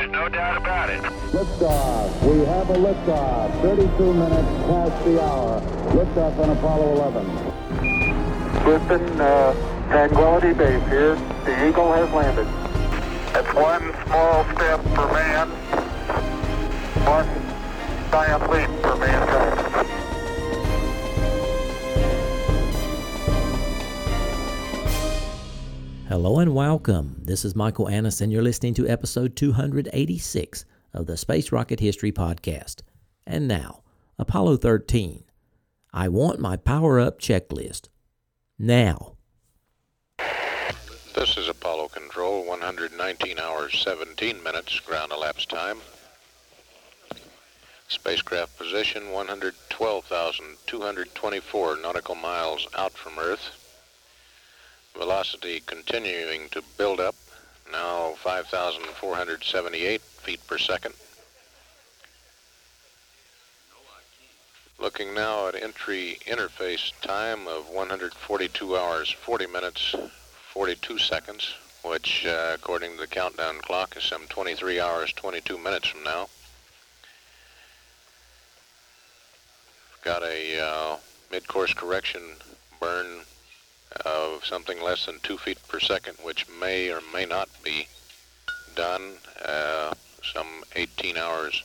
there's no doubt about it. Liftoff. We have a liftoff. 32 minutes past the hour. Liftoff on Apollo 11. Houston, uh, Tranquility Base here. The Eagle has landed. That's one small step for man, one giant leap for mankind. Hello and welcome. This is Michael Annis, and you're listening to episode 286 of the Space Rocket History Podcast. And now, Apollo 13. I want my power up checklist. Now. This is Apollo Control, 119 hours 17 minutes ground elapsed time. Spacecraft position 112,224 nautical miles out from Earth. Velocity continuing to build up, now 5,478 feet per second. Looking now at entry interface time of 142 hours 40 minutes 42 seconds, which uh, according to the countdown clock is some 23 hours 22 minutes from now. Got a uh, mid-course correction burn of something less than two feet per second, which may or may not be done uh, some 18 hours,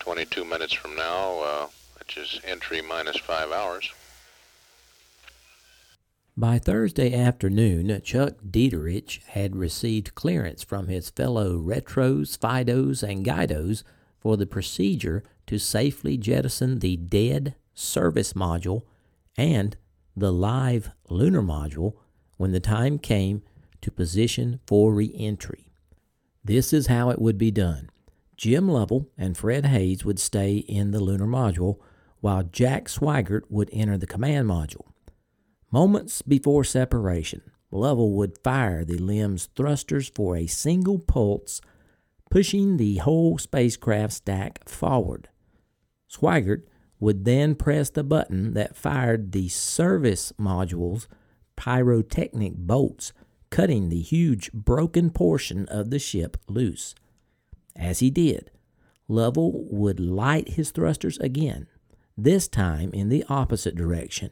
22 minutes from now, uh, which is entry minus five hours. By Thursday afternoon, Chuck Deiterich had received clearance from his fellow Retros, Fidos, and Guidos for the procedure to safely jettison the dead service module and the live lunar module when the time came to position for reentry. This is how it would be done. Jim Lovell and Fred Haise would stay in the lunar module while Jack Swigert would enter the command module. Moments before separation, Lovell would fire the LEM's thrusters for a single pulse, pushing the whole spacecraft stack forward. Swigert would then press the button that fired the service module's pyrotechnic bolts, cutting the huge broken portion of the ship loose. As he did, Lovell would light his thrusters again, this time in the opposite direction,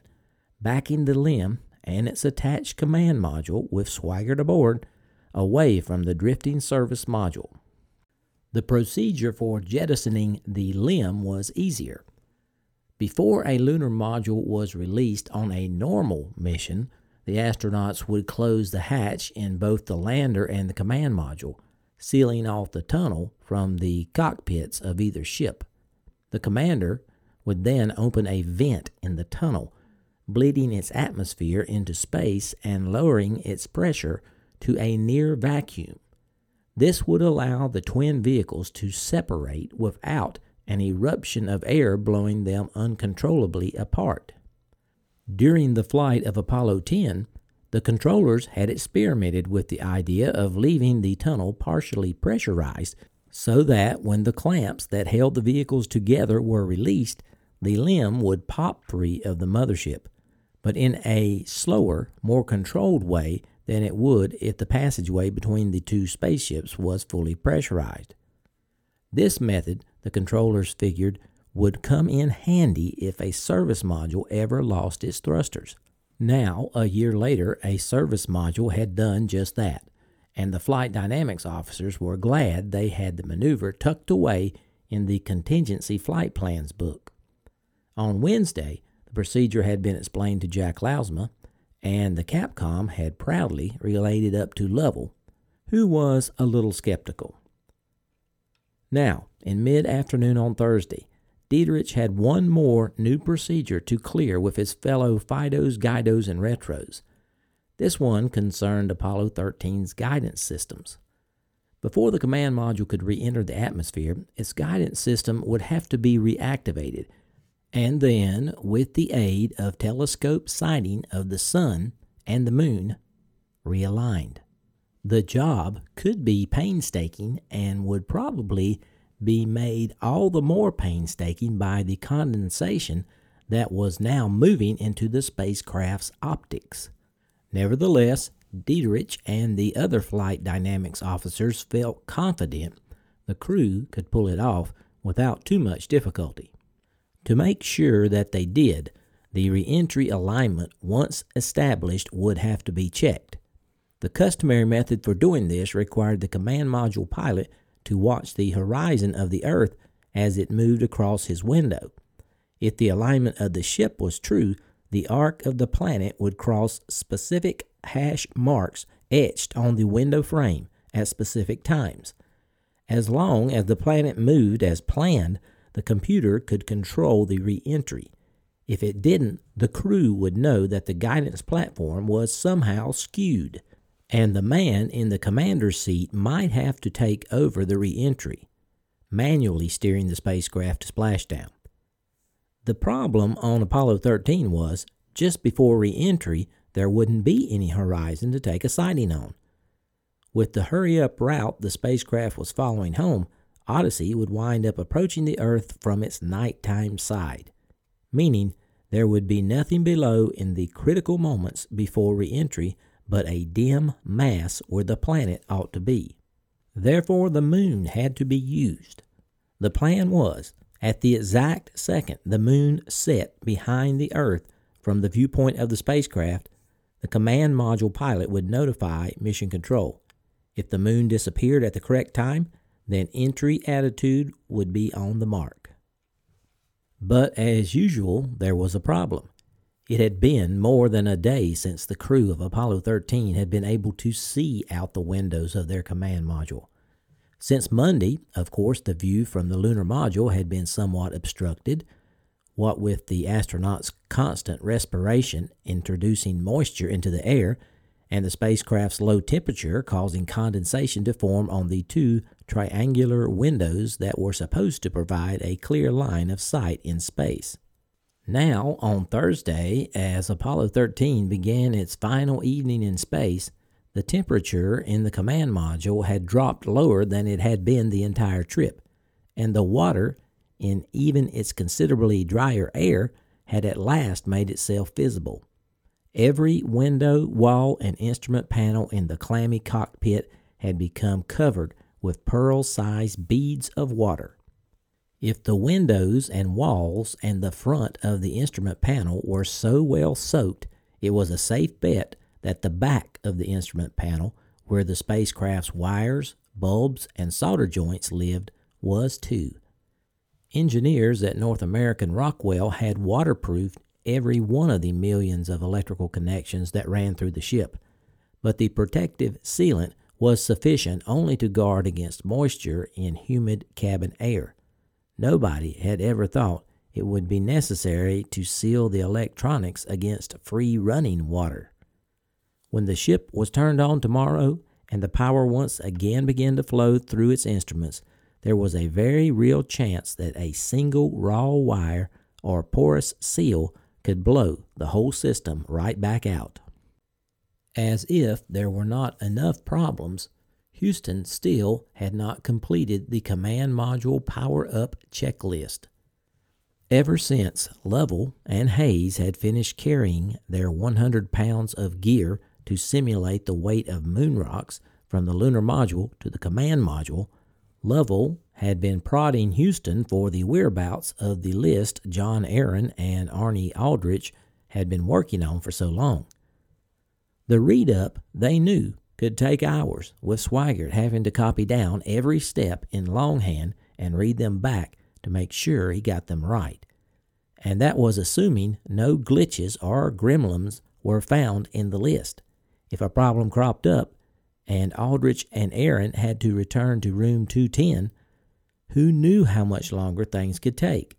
backing the LEM and its attached command module with Swigert aboard away from the drifting service module. The procedure for jettisoning the LEM was easier. Before a lunar module was released on a normal mission, the astronauts would close the hatch in both the lander and the command module, sealing off the tunnel from the cockpits of either ship. The commander would then open a vent in the tunnel, bleeding its atmosphere into space and lowering its pressure to a near vacuum. This would allow the twin vehicles to separate without an eruption of air blowing them uncontrollably apart. During the flight of Apollo 10, the controllers had experimented with the idea of leaving the tunnel partially pressurized so that when the clamps that held the vehicles together were released, the LEM would pop free of the mothership, but in a slower, more controlled way than it would if the passageway between the two spaceships was fully pressurized. This method the controllers figured would come in handy if a service module ever lost its thrusters. Now, a year later, a service module had done just that, and the flight dynamics officers were glad they had the maneuver tucked away in the contingency flight plans book. On Wednesday, the procedure had been explained to Jack Lousma, and the Capcom had proudly relayed it up to Lovell, who was a little skeptical. Now, in mid afternoon on Thursday, Deiterich had one more new procedure to clear with his fellow Fidos, Guidos, and Retros. This one concerned Apollo 13's guidance systems. Before the command module could re enter the atmosphere, its guidance system would have to be reactivated, and then, with the aid of telescope sighting of the sun and the moon, realigned. The job could be painstaking and would probably be made all the more painstaking by the condensation that was now moving into the spacecraft's optics. Nevertheless, Deiterich and the other flight dynamics officers felt confident the crew could pull it off without too much difficulty. To make sure that they did, the reentry alignment once established would have to be checked. The customary method for doing this required the command module pilot to watch the horizon of the Earth as it moved across his window. If the alignment of the ship was true, the arc of the planet would cross specific hash marks etched on the window frame at specific times. As long as the planet moved as planned, the computer could control the re entry. If it didn't, the crew would know that the guidance platform was somehow skewed, and the man in the commander's seat might have to take over the re entry, manually steering the spacecraft to splashdown. The problem on Apollo 13 was just before re entry, there wouldn't be any horizon to take a sighting on. With the hurry up route the spacecraft was following home, Odyssey would wind up approaching the Earth from its nighttime side, meaning there would be nothing below in the critical moments before re entry but a dim mass where the planet ought to be. Therefore, the moon had to be used. The plan was at the exact second the moon set behind the Earth from the viewpoint of the spacecraft, the command module pilot would notify Mission Control. If the moon disappeared at the correct time, then entry attitude would be on the mark. But as usual, there was a problem. It had been more than a day since the crew of Apollo 13 had been able to see out the windows of their command module. Since Monday, of course, the view from the lunar module had been somewhat obstructed, what with the astronauts' constant respiration introducing moisture into the air and the spacecraft's low temperature causing condensation to form on the two triangular windows that were supposed to provide a clear line of sight in space. Now, on Thursday, as Apollo 13 began its final evening in space, the temperature in the command module had dropped lower than it had been the entire trip, and the water in even its considerably drier air had at last made itself visible. Every window, wall, and instrument panel in the clammy cockpit had become covered with pearl sized beads of water. If the windows and walls and the front of the instrument panel were so well soaked, it was a safe bet that the back of the instrument panel, where the spacecraft's wires, bulbs, and solder joints lived, was too. Engineers at North American Rockwell had waterproofed every one of the millions of electrical connections that ran through the ship, but the protective sealant was sufficient only to guard against moisture in humid cabin air. Nobody had ever thought it would be necessary to seal the electronics against free running water. When the ship was turned on tomorrow and the power once again began to flow through its instruments, there was a very real chance that a single raw wire or porous seal could blow the whole system right back out. As if there were not enough problems, Houston still had not completed the command module power up checklist. Ever since Lovell and Haise had finished carrying their 100 pounds of gear to simulate the weight of moon rocks from the lunar module to the command module, Lovell had been prodding Houston for the whereabouts of the list John Aaron and Arnie Aldrich had been working on for so long. The read up, they knew, could take hours, with Swigert having to copy down every step in longhand and read them back to make sure he got them right. And that was assuming no glitches or gremlins were found in the list. If a problem cropped up, and Aldrich and Aaron had to return to room 210, who knew how much longer things could take?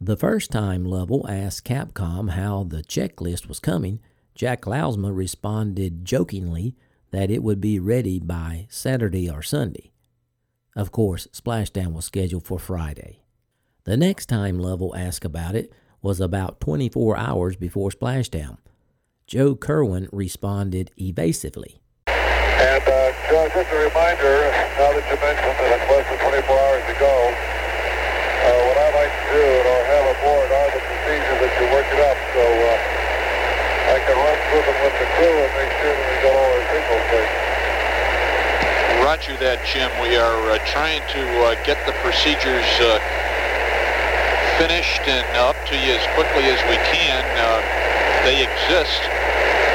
The first time Lovell asked Capcom how the checklist was coming, Jack Lousma responded jokingly that it would be ready by Saturday or Sunday. Of course, Splashdown was scheduled for Friday. The next time Lovell asked about it was about 24 hours before splashdown. Joe Kerwin responded evasively. And uh, just a reminder, now that you mentioned that it's less than 24 hours to go, uh, what I'd like to do, and I'll have aboard, are the procedures that you worked it up, so uh, I can run through them with the crew and make sure that we got all our signals right. Roger that, Jim. We are uh, trying to uh, get the procedures uh, finished and up to you as quickly as we can. Uh, they exist.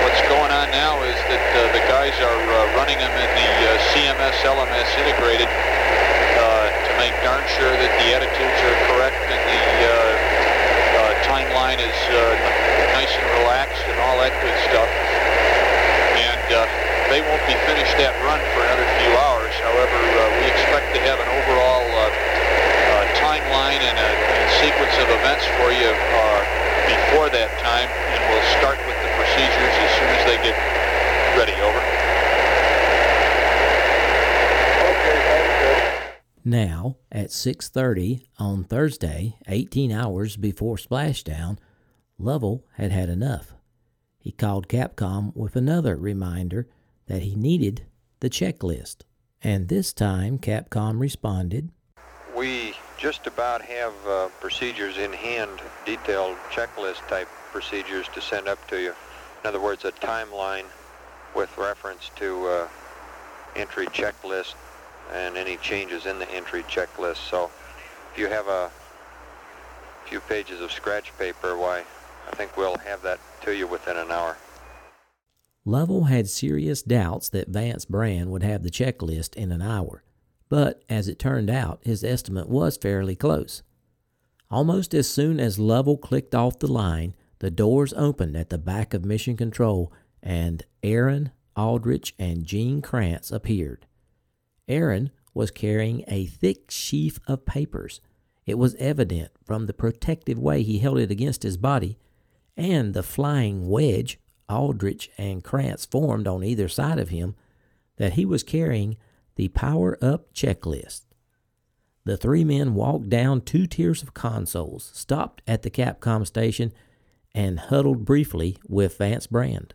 What's going on now is that uh, the guys are uh, running them in the CMS LMS integrated to make darn sure that the attitudes are correct and the timeline is nice and relaxed and all that good stuff. And they won't be finished that run for another few hours. However, uh, we expect to have an overall uh, uh, timeline and a, a, sequence of events for you uh, before that time, and we'll start with the procedures as soon as they get ready. Over. Now, at 6:30 on Thursday, 18 hours before splashdown, Lovell had had enough. He called Capcom with another reminder that he needed the checklist. And this time Capcom responded, "We just about have uh, procedures in hand, detailed checklist type procedures to send up to you. In other words, a timeline with reference to uh, entry checklist and any changes in the entry checklist. So if you have a few pages of scratch paper, why, I think we'll have that to you within an hour. Lovell had serious doubts that Vance Brand would have the checklist in an hour but as it turned out, his estimate was fairly close. Almost as soon as Lovell clicked off the line, the doors opened at the back of Mission Control and Aaron, Aldrich, and Gene Kranz appeared. Aaron was carrying a thick sheaf of papers. It was evident from the protective way he held it against his body and the flying wedge Aldrich and Kranz formed on either side of him that he was carrying the Power Up Checklist. The three men walked down two tiers of consoles, stopped at the Capcom station, and huddled briefly with Vance Brand.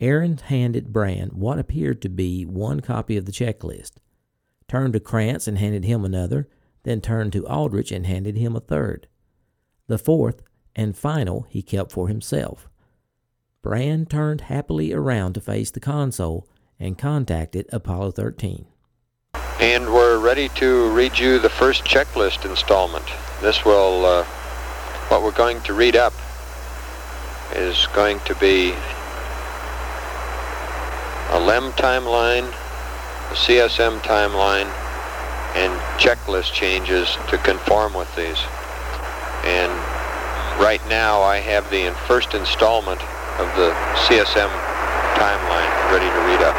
Aaron handed Brand what appeared to be one copy of the checklist, turned to Kranz and handed him another, then turned to Aldrich and handed him a third. The fourth and final he kept for himself. Brand turned happily around to face the console and contacted Apollo 13. And we're ready to read you the first checklist installment. This will, uh, what we're going to read up is going to be a LEM timeline, a CSM timeline, and checklist changes to conform with these. And right now I have the first installment of the CSM timeline ready to read up.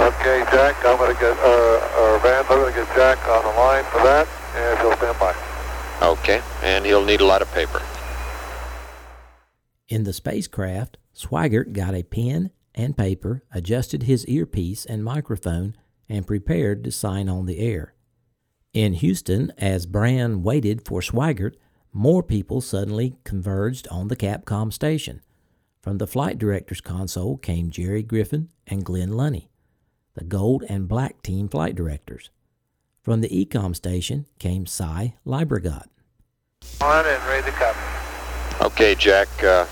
Okay, Jack, I'm going to get, uh, or Van, I'm going to get Jack on the line for that, and he'll stand by. Okay, and he'll need a lot of paper. In the spacecraft, Swigert got a pen and paper, adjusted his earpiece and microphone, and prepared to sign on the air. In Houston, as Brand waited for Swigert, more people suddenly converged on the Capcom station. From the flight director's console came Gerry Griffin and Glynn Lunney the gold and black team flight directors. From the EECOM station came Sy Liebergot. On and ready to copy. Okay, Jack. Uh,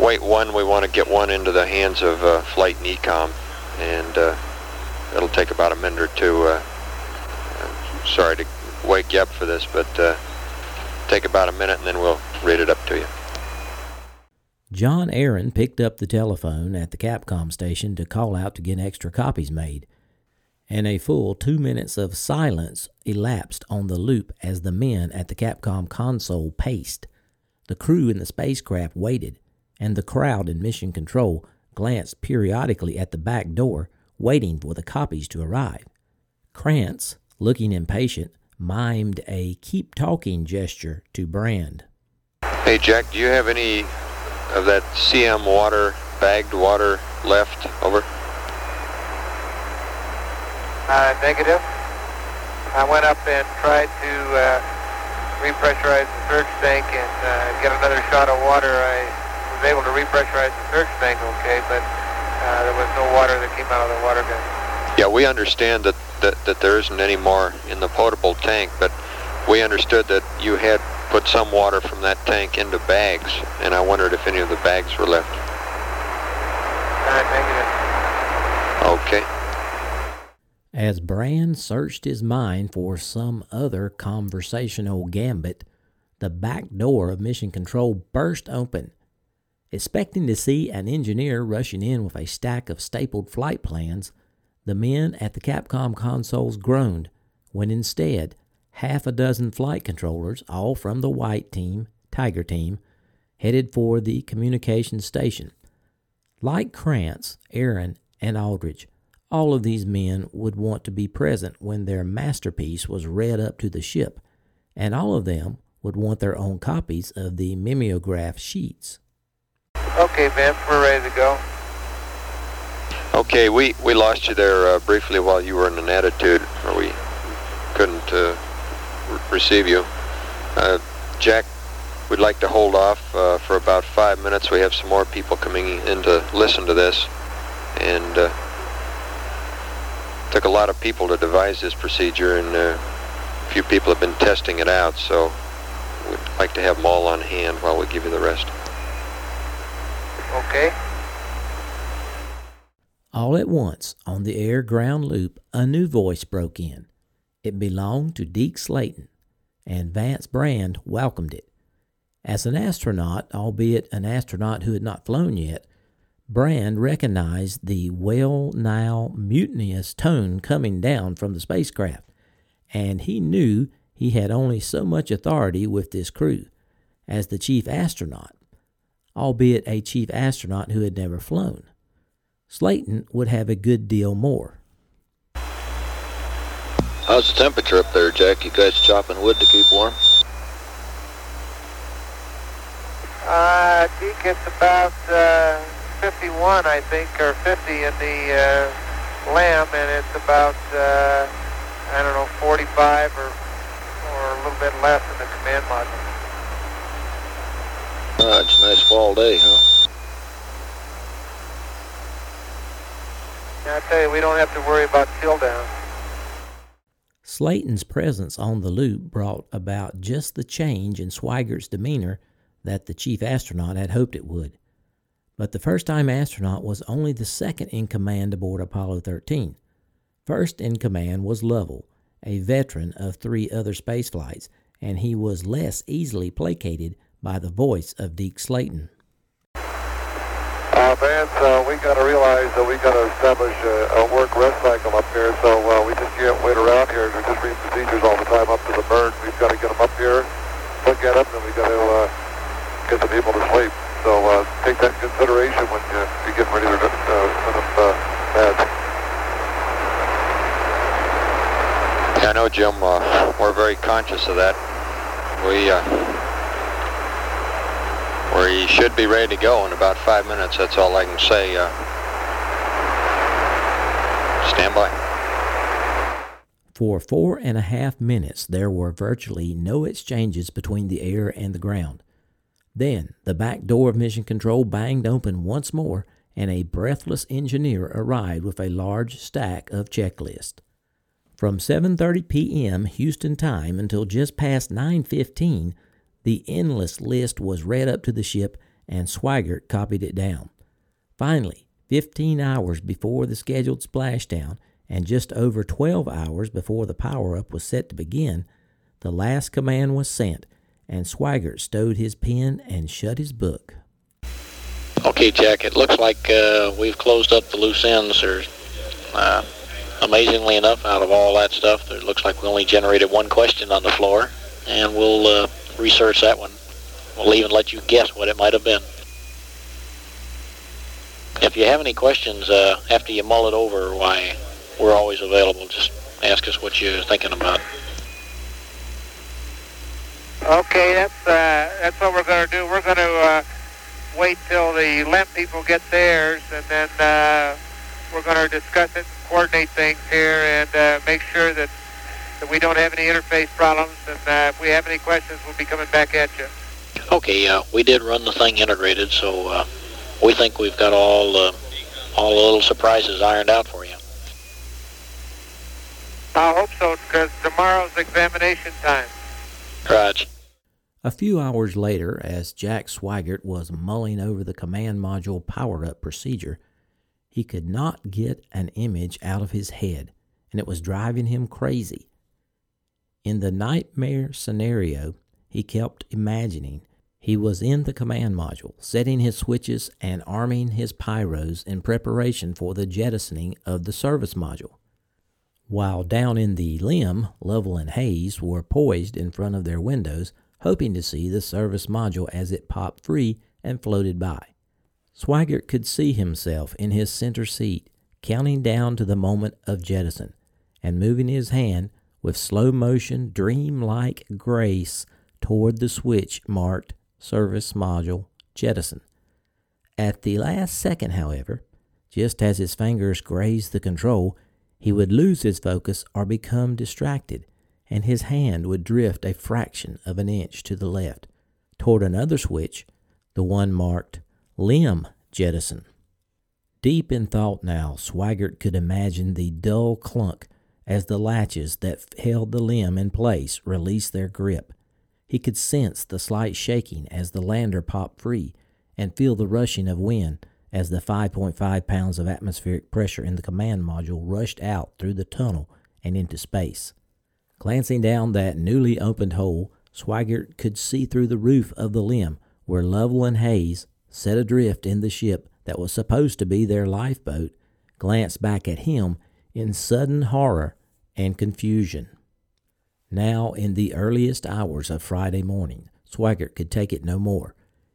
wait one, we want to get one into the hands of uh, flight and EECOM, and uh, it'll take about a minute or two. Uh, sorry to wake you up for this, but uh, take about a minute and then we'll read it up to you. John Aaron picked up the telephone at the Capcom station to call out to get extra copies made, and a full two minutes of silence elapsed on the loop as the men at the Capcom console paced. The crew in the spacecraft waited, and the crowd in Mission Control glanced periodically at the back door, waiting for the copies to arrive. Kranz, looking impatient, mimed a keep talking gesture to Brand. Hey, Jack, do you have any of that CM water, bagged water left? Over. Uh, negative. I went up and tried to uh, repressurize the surge tank and uh, get another shot of water. I was able to repressurize the surge tank okay, but uh, there was no water that came out of the water gun. Yeah, we understand that, that, that there isn't any more in the potable tank, but we understood that you had put some water from that tank into bags, and I wondered if any of the bags were left. Uh, negative. Okay. As Brand searched his mind for some other conversational gambit, the back door of Mission Control burst open. Expecting to see an engineer rushing in with a stack of stapled flight plans, the men at the Capcom consoles groaned when instead half a dozen flight controllers, all from the white team, Tiger team, headed for the communications station. Like Kranz, Aaron, and Aldrich, all of these men would want to be present when their masterpiece was read up to the ship, and all of them would want their own copies of the mimeograph sheets. Okay, Vince, we're ready to go. Okay, we, we lost you there uh, briefly while you were in an attitude, or we couldn't uh, re- receive you. Uh, Jack, we'd like to hold off uh, for about five minutes. We have some more people coming in to listen to this, and uh, took a lot of people to devise this procedure, and uh, a few people have been testing it out, so we'd like to have them all on hand while we give you the rest. Okay. All at once, on the air ground loop, a new voice broke in. It belonged to Deke Slayton, and Vance Brand welcomed it. As an astronaut, albeit an astronaut who had not flown yet, Brand recognized the well now mutinous tone coming down from the spacecraft, and he knew he had only so much authority with this crew as the chief astronaut, albeit a chief astronaut who had never flown. Slayton would have a good deal more. How's the temperature up there, Jack? You guys chopping wood to keep warm? Uh, Deke, it's about uh, 51, I think, or 50 in the uh, LEM, and it's about, uh, I don't know, 45 or, or a little bit less in the command module. Uh, it's a nice fall day, huh? I tell you, we don't have to worry about chill down. Slayton's presence on the loop brought about just the change in Swigert's demeanor that the chief astronaut had hoped it would. But the first time astronaut was only the second in command aboard Apollo 13. First in command was Lovell, a veteran of three other space flights, and he was less easily placated by the voice of Deke Slayton. Vance, uh, we got to realize that we got to establish a, a work rest cycle up here, so uh, we just can't wait around here and just read procedures all the time up to the burn. We've got to get them up here, look at them, and we got to uh, get the people to sleep. So uh, take that in consideration when you, you get ready to uh, send them uh, pads. Yeah, I know, Jim. Uh, we're very conscious of that. We uh, we should be ready to go in about five minutes. That's all I can say. Uh, stand by. For four and a half minutes, there were virtually no exchanges between the air and the ground. Then the back door of Mission Control banged open once more, and a breathless engineer arrived with a large stack of checklists. From 7:30 p.m. Houston time until just past 9:15, the endless list was read up to the ship and Swigert copied it down. Finally, 15 hours before the scheduled splashdown and just over 12 hours before the power up was set to begin, the last command was sent and Swigert stowed his pen and shut his book. Okay, Jack, it looks like uh, we've closed up the loose ends. There's, uh, amazingly enough, out of all that stuff, it looks like we only generated one question on the floor, and we'll uh, research that one. We'll even let you guess what it might have been. If you have any questions uh, after you mull it over, why, we're always available. Just ask us what you're thinking about. Okay, that's uh, that's what we're going to do. We're going to uh, wait till the LEM people get theirs, and then uh, we're going to discuss it, coordinate things here, and uh, make sure that, that we don't have any interface problems. And uh, if we have any questions, we'll be coming back at you. Okay, uh, we did run the thing integrated, so uh, we think we've got all uh, all the little surprises ironed out for you. I hope so, because tomorrow's examination time. Raj. A few hours later, as Jack Swigert was mulling over the command module power up procedure, he could not get an image out of his head, and it was driving him crazy. In the nightmare scenario, he kept imagining he was in the command module, setting his switches and arming his pyros in preparation for the jettisoning of the service module. While down in the LEM, Lovell and Haise were poised in front of their windows, hoping to see the service module as it popped free and floated by. Swigert could see himself in his center seat, counting down to the moment of jettison, and moving his hand with slow motion, dream-like grace toward the switch marked Service Module Jettison. At the last second, however, just as his fingers grazed the control, he would lose his focus or become distracted, and his hand would drift a fraction of an inch to the left toward another switch, the one marked LEM Jettison. Deep in thought now, Swigert could imagine the dull clunk as the latches that held the LEM in place released their grip. He could sense the slight shaking as the lander popped free and feel the rushing of wind as the 5.5 pounds of atmospheric pressure in the command module rushed out through the tunnel and into space. Glancing down that newly opened hole, Swigert could see through the roof of the LEM where Lovell and Haise, set adrift in the ship that was supposed to be their lifeboat, glanced back at him in sudden horror and confusion. Now, in the earliest hours of Friday morning, Swigert could take it no more.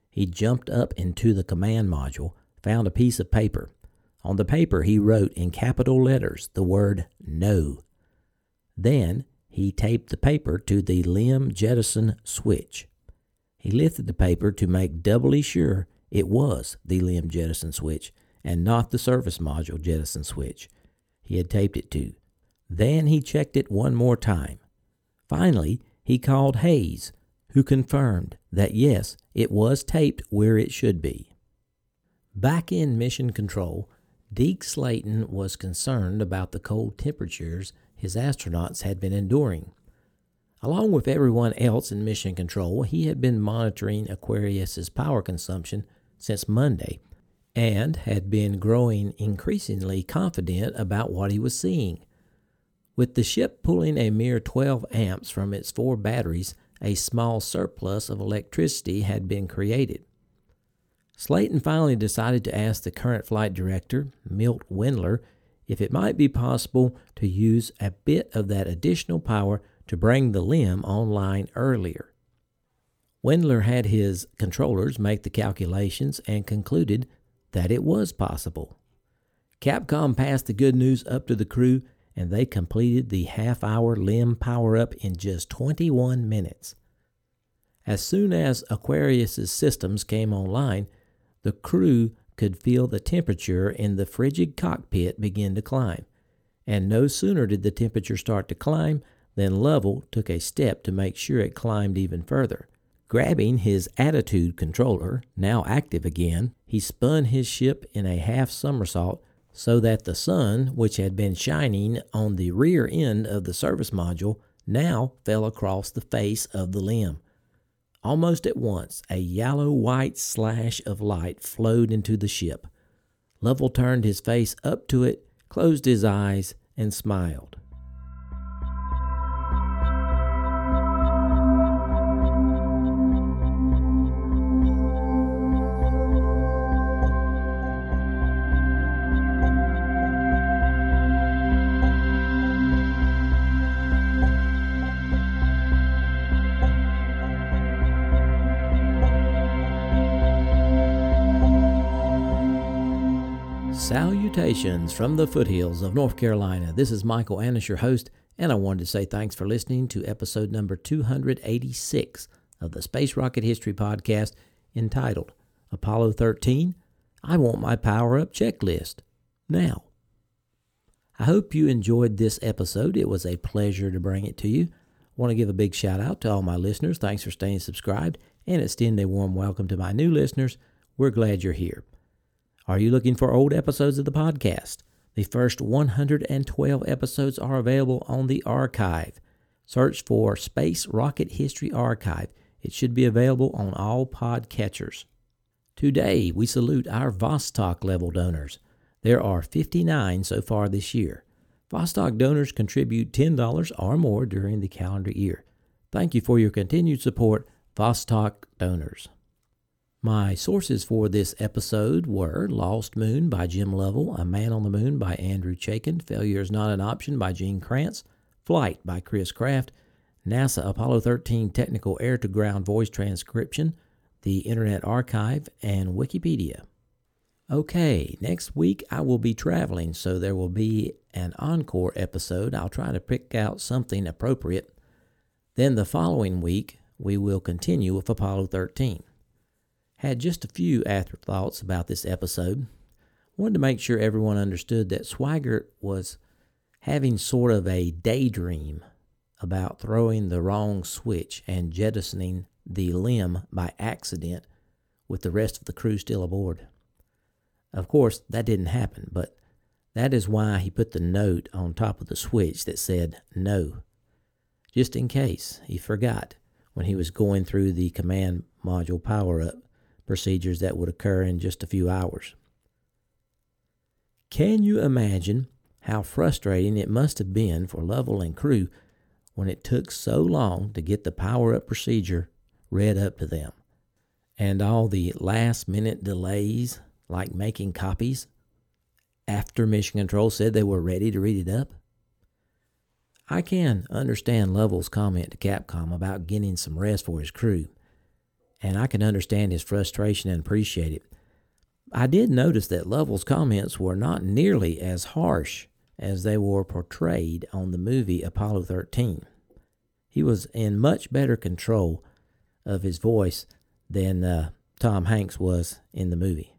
He jumped up into the command module, found a piece of paper. On the paper, he wrote in capital letters the word no. Then he taped the paper to the LEM jettison switch. He lifted the paper to make doubly sure it was the LEM jettison switch and not the service module jettison switch he had taped it to. Then he checked it one more time. Finally, he called Haise, who confirmed that yes, it was taped where it should be. Back in Mission Control, Deke Slayton was concerned about the cold temperatures his astronauts had been enduring. Along with everyone else in Mission Control, he had been monitoring Aquarius's power consumption since Monday and had been growing increasingly confident about what he was seeing. With the ship pulling a mere 12 amps from its four batteries, a small surplus of electricity had been created. Slayton finally decided to ask the current flight director, Milt Windler, if it might be possible to use a bit of that additional power to bring the LEM online earlier. Windler had his controllers make the calculations and concluded that it was possible. Capcom passed the good news up to the crew and they completed the half hour LEM power up in just 21 minutes. As soon as Aquarius's systems came online, the crew could feel the temperature in the frigid cockpit begin to climb. And no sooner did the temperature start to climb than Lovell took a step to make sure it climbed even further. Grabbing his attitude controller, now active again, he spun his ship in a half somersault so that the sun, which had been shining on the rear end of the service module, now fell across the face of the LEM. Almost at once, a yellow white slash of light flowed into the ship. Lovell turned his face up to it, closed his eyes, and smiled. Salutations from the foothills of North Carolina. This is Michael Annis, your host, and I wanted to say thanks for listening to episode number 286 of the Space Rocket History Podcast entitled Apollo 13 I Want My Power Up Checklist. Now. I hope you enjoyed this episode. It was a pleasure to bring it to you. I want to give a big shout out to all my listeners. Thanks for staying subscribed and extend a warm welcome to my new listeners. We're glad you're here. Are you looking for old episodes of the podcast? The first 112 episodes are available on the archive. Search for Space Rocket History Archive. It should be available on all podcatchers. Today, we salute our Vostok level donors. There are 59 so far this year. Vostok donors contribute $10 or more during the calendar year. Thank you for your continued support, Vostok donors. My sources for this episode were Lost Moon by Jim Lovell, A Man on the Moon by Andrew Chaikin, Failure is Not an Option by Gene Kranz, Flight by Chris Kraft, NASA Apollo 13 Technical Air to Ground Voice Transcription, the Internet Archive, and Wikipedia. Okay, next week I will be traveling, so there will be an encore episode. I'll try to pick out something appropriate. Then the following week, we will continue with Apollo 13. Had just a few afterthoughts about this episode. Wanted to make sure everyone understood that Swigert was having sort of a daydream about throwing the wrong switch and jettisoning the LEM by accident with the rest of the crew still aboard. Of course, that didn't happen, but that is why he put the note on top of the switch that said no, just in case he forgot when he was going through the command module power up procedures that would occur in just a few hours. Can you imagine how frustrating it must have been for Lovell and crew when it took so long to get the power up procedure read up to them? And all the last minute delays like making copies after Mission Control said they were ready to read it up? I can understand Lovell's comment to Capcom about getting some rest for his crew, and I can understand his frustration and appreciate it. I did notice that Lovell's comments were not nearly as harsh as they were portrayed on the movie Apollo 13. He was in much better control of his voice than uh, Tom Hanks was in the movie.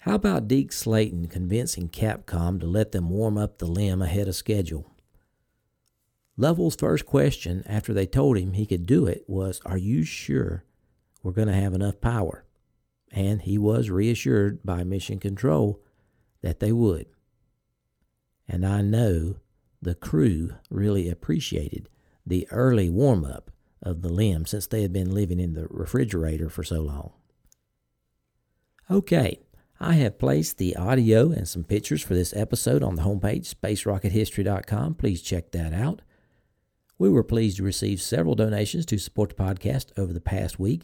How about Deke Slayton convincing Capcom to let them warm up the LEM ahead of schedule? Lovell's first question after they told him he could do it was, Are you sure we're going to have enough power? And he was reassured by Mission Control that they would. And I know the crew really appreciated the early warm up of the LEM since they had been living in the refrigerator for so long. Okay, I have placed the audio and some pictures for this episode on the homepage, spacerockethistory.com. Please check that out. We were pleased to receive several donations to support the podcast over the past week.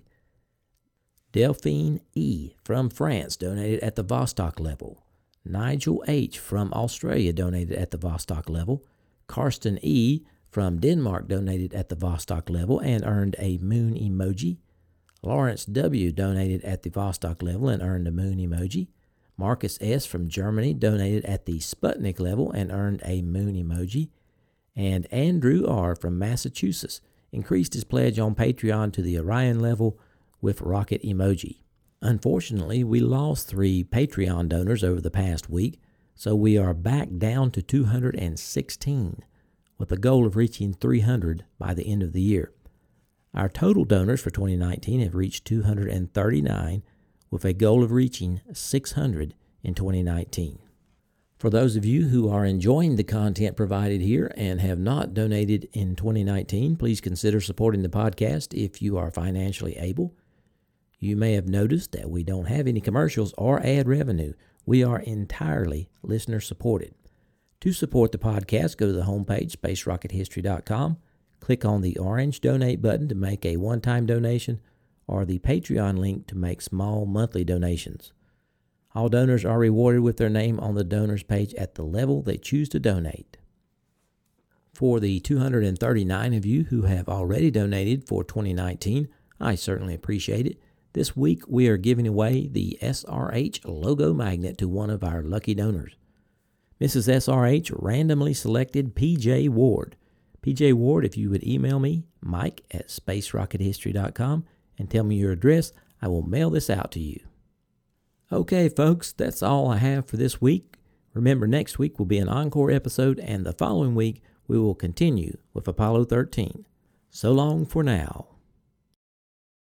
Delphine E. from France donated at the Vostok level. Nigel H. from Australia donated at the Vostok level. Karsten E. from Denmark donated at the Vostok level and earned a moon emoji. Lawrence W. donated at the Vostok level and earned a moon emoji. Marcus S. from Germany donated at the Sputnik level and earned a moon emoji. And Andrew R. from Massachusetts increased his pledge on Patreon to the Orion level with rocket emoji. Unfortunately, we lost three Patreon donors over the past week, so we are back down to 216 with a goal of reaching 300 by the end of the year. Our total donors for 2019 have reached 239 with a goal of reaching 600 in 2019. For those of you who are enjoying the content provided here and have not donated in 2019, please consider supporting the podcast if you are financially able. You may have noticed that we don't have any commercials or ad revenue. We are entirely listener supported. To support the podcast, go to the homepage, spacerockethistory.com Click on the orange donate button to make a one time donation or the Patreon link to make small monthly donations. All donors are rewarded with their name on the donors page at the level they choose to donate. For the 239 of you who have already donated for 2019, I certainly appreciate it. This week we are giving away the SRH logo magnet to one of our lucky donors. Mrs. SRH randomly selected PJ Ward. PJ Ward, if you would email me, mike at spacerockethistory.com, and tell me your address, I will mail this out to you. Okay, folks, that's all I have for this week. Remember, next week will be an encore episode, and the following week we will continue with Apollo 13. So long for now.